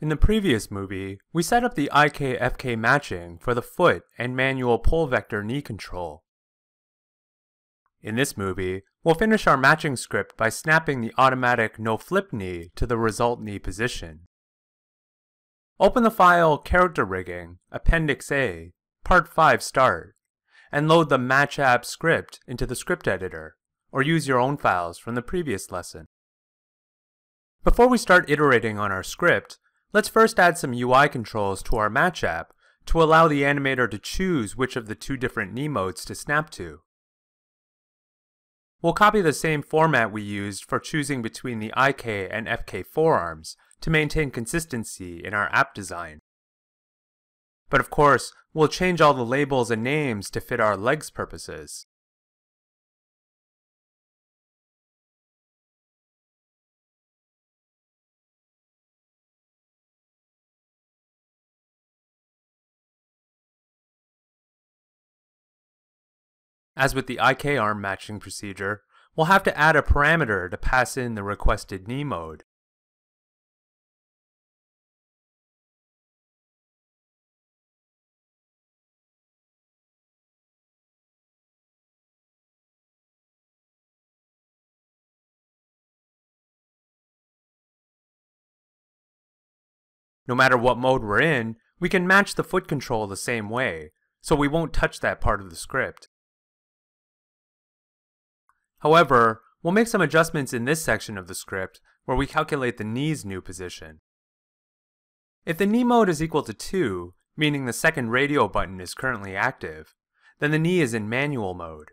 In the previous movie, we set up the IK-FK matching for the foot and manual pole vector knee control. In this movie, we'll finish our matching script by snapping the automatic no-flip knee to the result knee position. Open the file Character Rigging, Appendix A, Part 5 Start, and load the Match App script into the script editor, or use your own files from the previous lesson. Before we start iterating on our script, let's first add some UI controls to our Match app to allow the animator to choose which of the two different knee modes to snap to. We'll copy the same format we used for choosing between the IK and FK forearms to maintain consistency in our app design. But of course, we'll change all the labels and names to fit our legs purposes. As with the IK arm matching procedure, we'll have to add a parameter to pass in the requested knee mode. No matter what mode we're in, we can match the foot control the same way, so we won't touch that part of the script. However, we'll make some adjustments in this section of the script where we calculate the knee's new position. If the knee mode is equal to 2, meaning the second radio button is currently active, then the knee is in manual mode.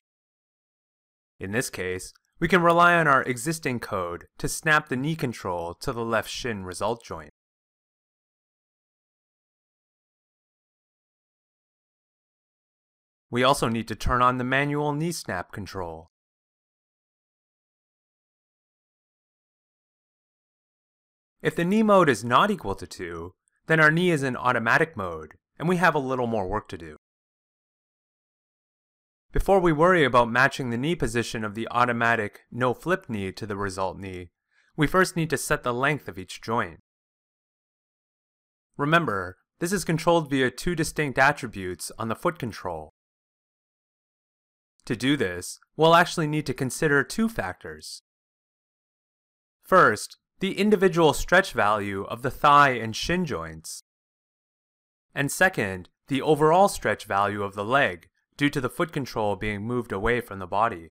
In this case, we can rely on our existing code to snap the knee control to the left shin result joint. We also need to turn on the manual knee snap control. If the knee mode is not equal to 2, then our knee is in automatic mode, and we have a little more work to do. Before we worry about matching the knee position of the automatic no-flip knee to the result knee, we first need to set the length of each joint. Remember, this is controlled via two distinct attributes on the foot control. To do this, we'll actually need to consider two factors. First, the individual stretch value of the thigh and shin joints. And second, the overall stretch value of the leg due to the foot control being moved away from the body.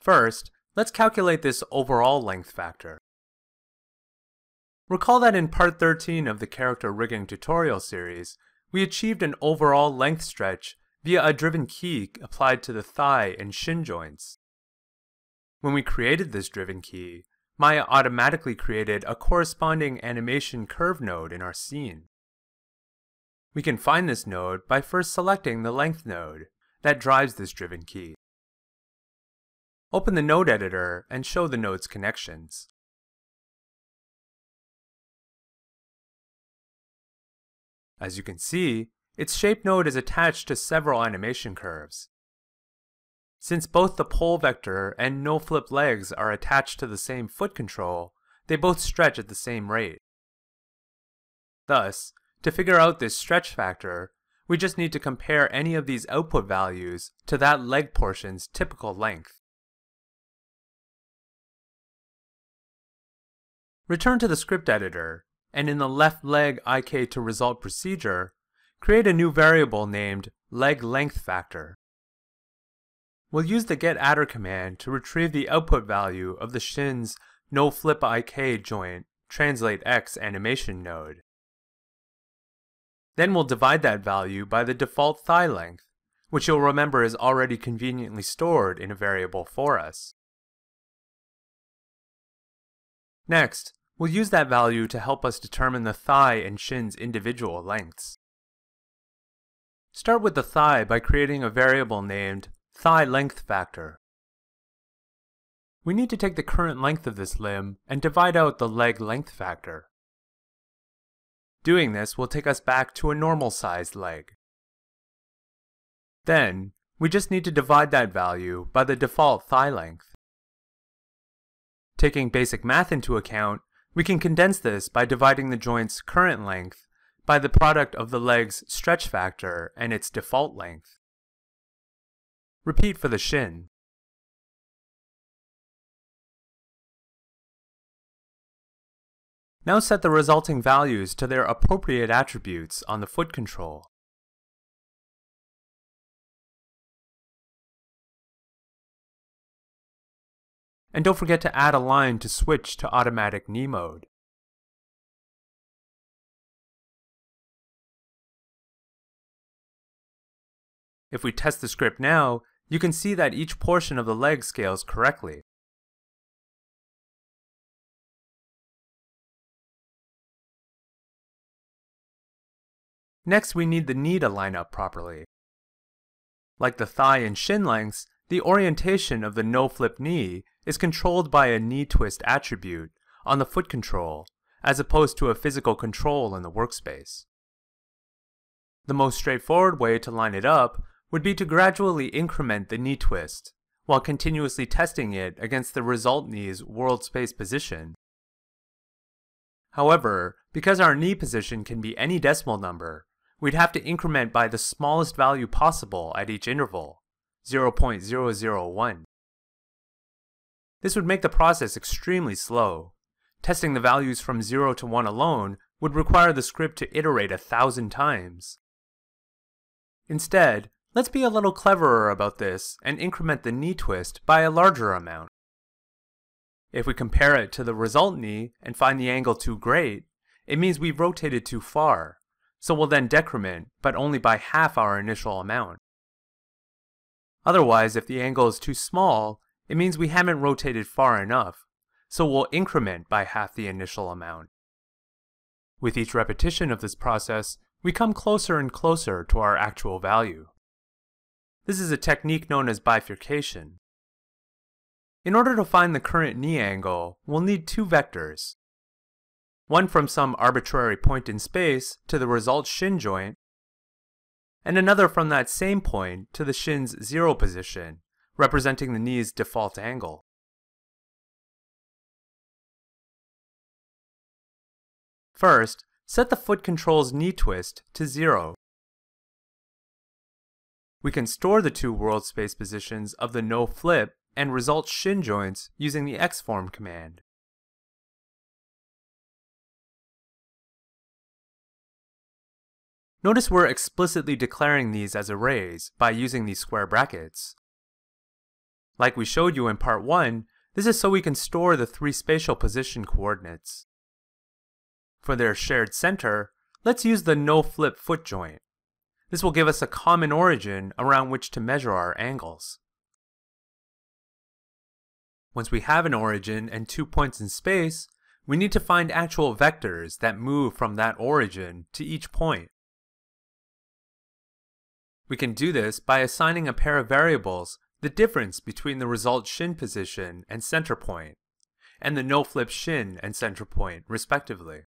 First, let's calculate this overall length factor. Recall that in part 13 of the character rigging tutorial series, we achieved an overall length stretch via a driven key applied to the thigh and shin joints. When we created this driven key, Maya automatically created a corresponding animation curve node in our scene. We can find this node by first selecting the length node that drives this driven key. Open the node editor and show the node's connections. As you can see, its shape node is attached to several animation curves. Since both the pole vector and no-flip legs are attached to the same foot control, they both stretch at the same rate. Thus, to figure out this stretch factor, we just need to compare any of these output values to that leg portion's typical length. Return to the script editor, and in the left leg IK to result procedure, create a new variable named leg length factor. We'll use the getAttr command to retrieve the output value of the shin's no-flip-ik joint translate x animation node. Then we'll divide that value by the default thigh length, which you'll remember is already conveniently stored in a variable for us. Next, we'll use that value to help us determine the thigh and shin's individual lengths. Start with the thigh by creating a variable named Thigh length factor. We need to take the current length of this limb and divide out the leg length factor. Doing this will take us back to a normal sized leg. Then, we just need to divide that value by the default thigh length. Taking basic math into account, we can condense this by dividing the joint's current length by the product of the leg's stretch factor and its default length. Repeat for the shin. Now set the resulting values to their appropriate attributes on the foot control. And don't forget to add a line to switch to automatic knee mode. If we test the script now, you can see that each portion of the leg scales correctly. Next, we need the knee to line up properly. Like the thigh and shin lengths, the orientation of the no-flip knee is controlled by a knee twist attribute on the foot control, as opposed to a physical control in the workspace. The most straightforward way to line it up would be to gradually increment the knee twist, while continuously testing it against the result knee's world space position. However, because our knee position can be any decimal number, we'd have to increment by the smallest value possible at each interval, 0.001. This would make the process extremely slow. Testing the values from 0 to 1 alone would require the script to iterate a thousand times. Instead, let's be a little cleverer about this and increment the knee twist by a larger amount. If we compare it to the result knee and find the angle too great, it means we've rotated too far, so we'll then decrement, but only by half our initial amount. Otherwise, if the angle is too small, it means we haven't rotated far enough, so we'll increment by half the initial amount. With each repetition of this process, we come closer and closer to our actual value. This is a technique known as bifurcation. In order to find the current knee angle, we'll need two vectors. One from some arbitrary point in space to the result shin joint, and another from that same point to the shin's zero position, representing the knee's default angle. First, set the foot control's knee twist to zero. We can store the two world space positions of the no flip and result shin joints using the xform command. Notice we're explicitly declaring these as arrays by using these square brackets. Like we showed you in part 1, this is so we can store the three spatial position coordinates. For their shared center, let's use the no-flip foot joint. This will give us a common origin around which to measure our angles. Once we have an origin and two points in space, we need to find actual vectors that move from that origin to each point. We can do this by assigning a pair of variables the difference between the result shin position and center point, and the no-flip shin and center point, respectively.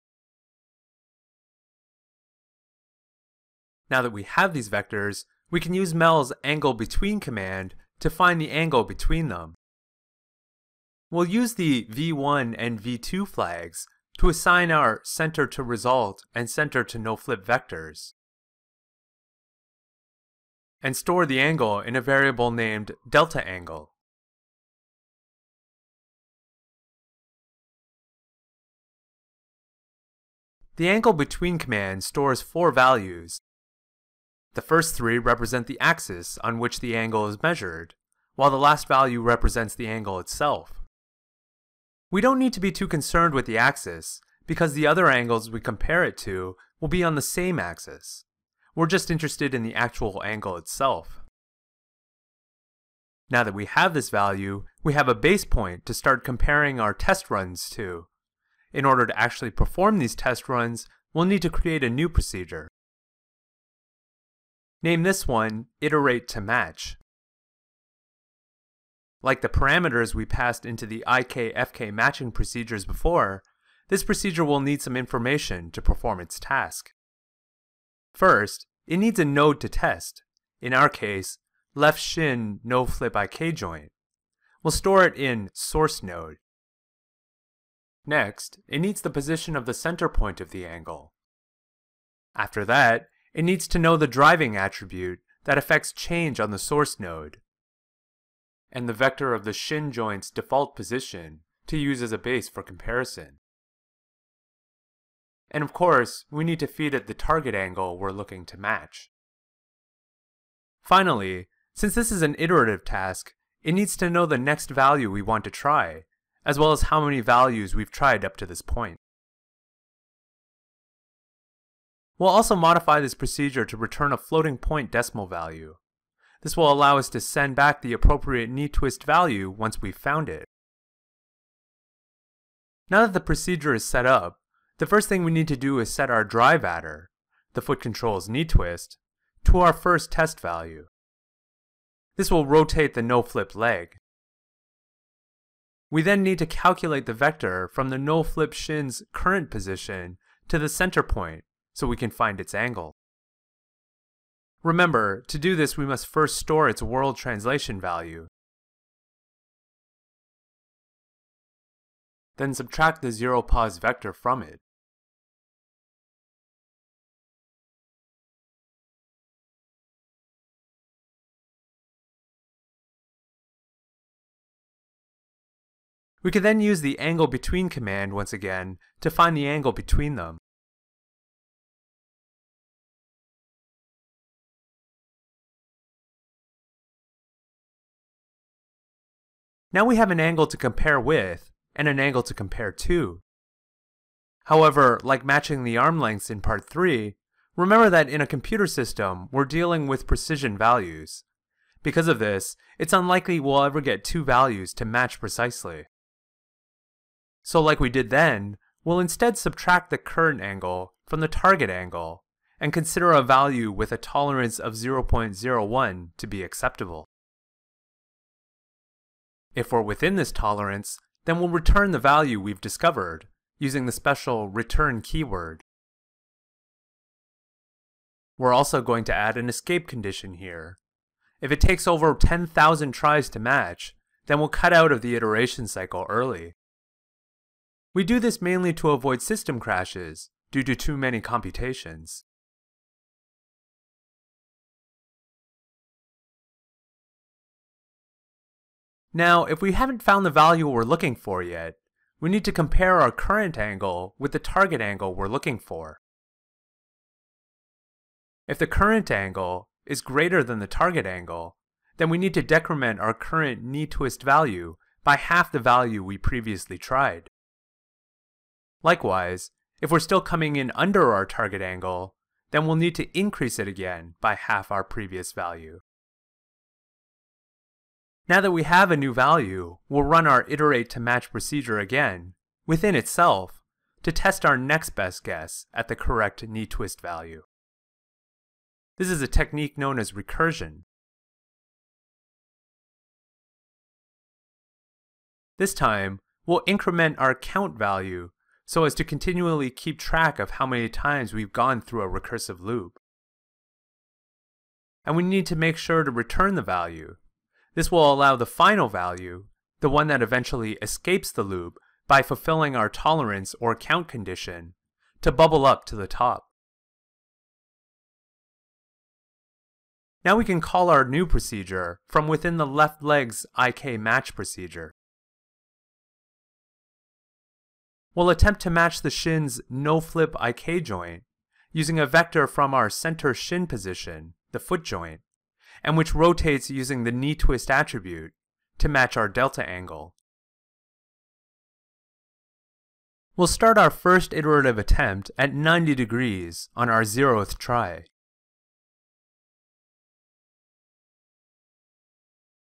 Now that we have these vectors, we can use Mel's angle between command to find the angle between them. We'll use the v1 and v2 flags to assign our center to result and center to no-flip vectors and store the angle in a variable named delta angle. The angle between command stores four values. The first three represent the axis on which the angle is measured, while the last value represents the angle itself. We don't need to be too concerned with the axis, because the other angles we compare it to will be on the same axis. We're just interested in the actual angle itself. Now that we have this value, we have a base point to start comparing our test runs to. In order to actually perform these test runs, we'll need to create a new procedure. Name this one iterate to match. Like the parameters we passed into the IK-FK matching procedures before, this procedure will need some information to perform its task. First, it needs a node to test. In our case, left shin no flip IK joint. We'll store it in source node. Next, it needs the position of the center point of the angle. After that, it needs to know the driving attribute that affects change on the source node, and the vector of the shin joint's default position to use as a base for comparison. And of course, we need to feed it the target angle we're looking to match. Finally, since this is an iterative task, it needs to know the next value we want to try, as well as how many values we've tried up to this point. We'll also modify this procedure to return a floating point decimal value. This will allow us to send back the appropriate knee twist value once we've found it. Now that the procedure is set up, the first thing we need to do is set our driveAttr, the foot control's knee twist, to our first test value. This will rotate the no-flip leg. We then need to calculate the vector from the no-flip shin's current position to the center point so we can find its angle. Remember, to do this we must first store its world translation value. Then subtract the zero pos vector from it. We can then use the angle between command once again to find the angle between them. Now we have an angle to compare with, and an angle to compare to. However, like matching the arm lengths in part 3, remember that in a computer system, we're dealing with precision values. Because of this, it's unlikely we'll ever get two values to match precisely. So like we did then, we'll instead subtract the current angle from the target angle and consider a value with a tolerance of 0.01 to be acceptable. If we're within this tolerance, then we'll return the value we've discovered using the special return keyword. We're also going to add an escape condition here. If it takes over 10,000 tries to match, then we'll cut out of the iteration cycle early. We do this mainly to avoid system crashes due to too many computations. Now, if we haven't found the value we're looking for yet, we need to compare our current angle with the target angle we're looking for. If the current angle is greater than the target angle, then we need to decrement our current knee twist value by half the value we previously tried. Likewise, if we're still coming in under our target angle, then we'll need to increase it again by half our previous value. Now that we have a new value, we'll run our iterate to match procedure again, within itself, to test our next best guess at the correct knee twist value. This is a technique known as recursion. This time, we'll increment our count value so as to continually keep track of how many times we've gone through a recursive loop. And we need to make sure to return the value. This will allow the final value, the one that eventually escapes the loop by fulfilling our tolerance or count condition, to bubble up to the top. Now we can call our new procedure from within the left leg's IK match procedure. We'll attempt to match the shin's no-flip IK joint using a vector from our center shin position, the foot joint, and which rotates using the knee twist attribute to match our delta angle. We'll start our first iterative attempt at 90 degrees on our zeroth try.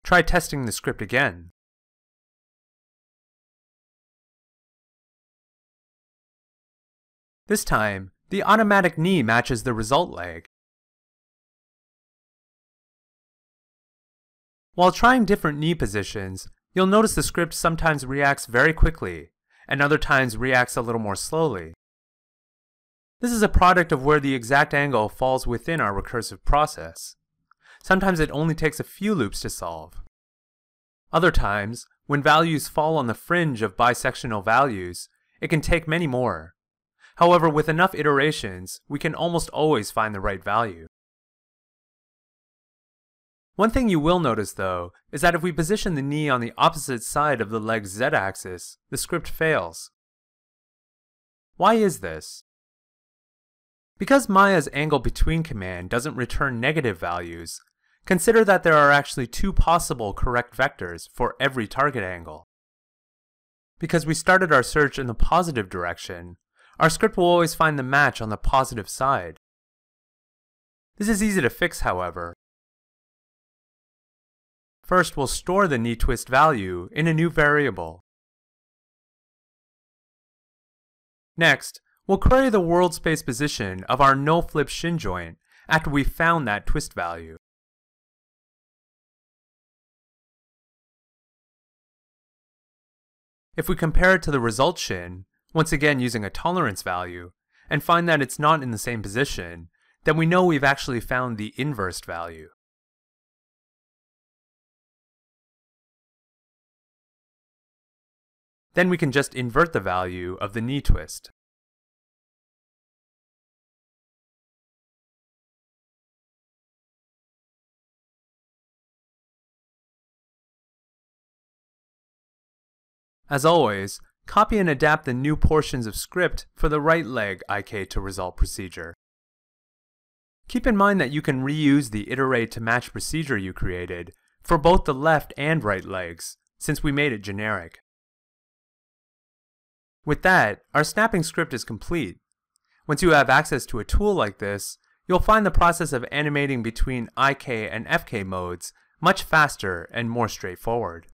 Try testing the script again. This time, the automatic knee matches the result leg. While trying different knee positions, you'll notice the script sometimes reacts very quickly, and other times reacts a little more slowly. This is a product of where the exact angle falls within our recursive process. Sometimes it only takes a few loops to solve. Other times, when values fall on the fringe of bisectional values, it can take many more. However, with enough iterations, we can almost always find the right value. One thing you will notice though, is that if we position the knee on the opposite side of the leg's z-axis, the script fails. Why is this? Because Maya's angle between command doesn't return negative values, consider that there are actually two possible correct vectors for every target angle. Because we started our search in the positive direction, our script will always find the match on the positive side. This is easy to fix, however. First, we'll store the knee twist value in a new variable. Next, we'll query the world space position of our no-flip shin joint after we've found that twist value. If we compare it to the result shin, once again using a tolerance value, and find that it's not in the same position, then we know we've actually found the inversed value. Then we can just invert the value of the knee twist. As always, copy and adapt the new portions of script for the right leg IK to result procedure. Keep in mind that you can reuse the iterate to match procedure you created for both the left and right legs, since we made it generic. With that, our snapping script is complete. Once you have access to a tool like this, you'll find the process of animating between IK and FK modes much faster and more straightforward.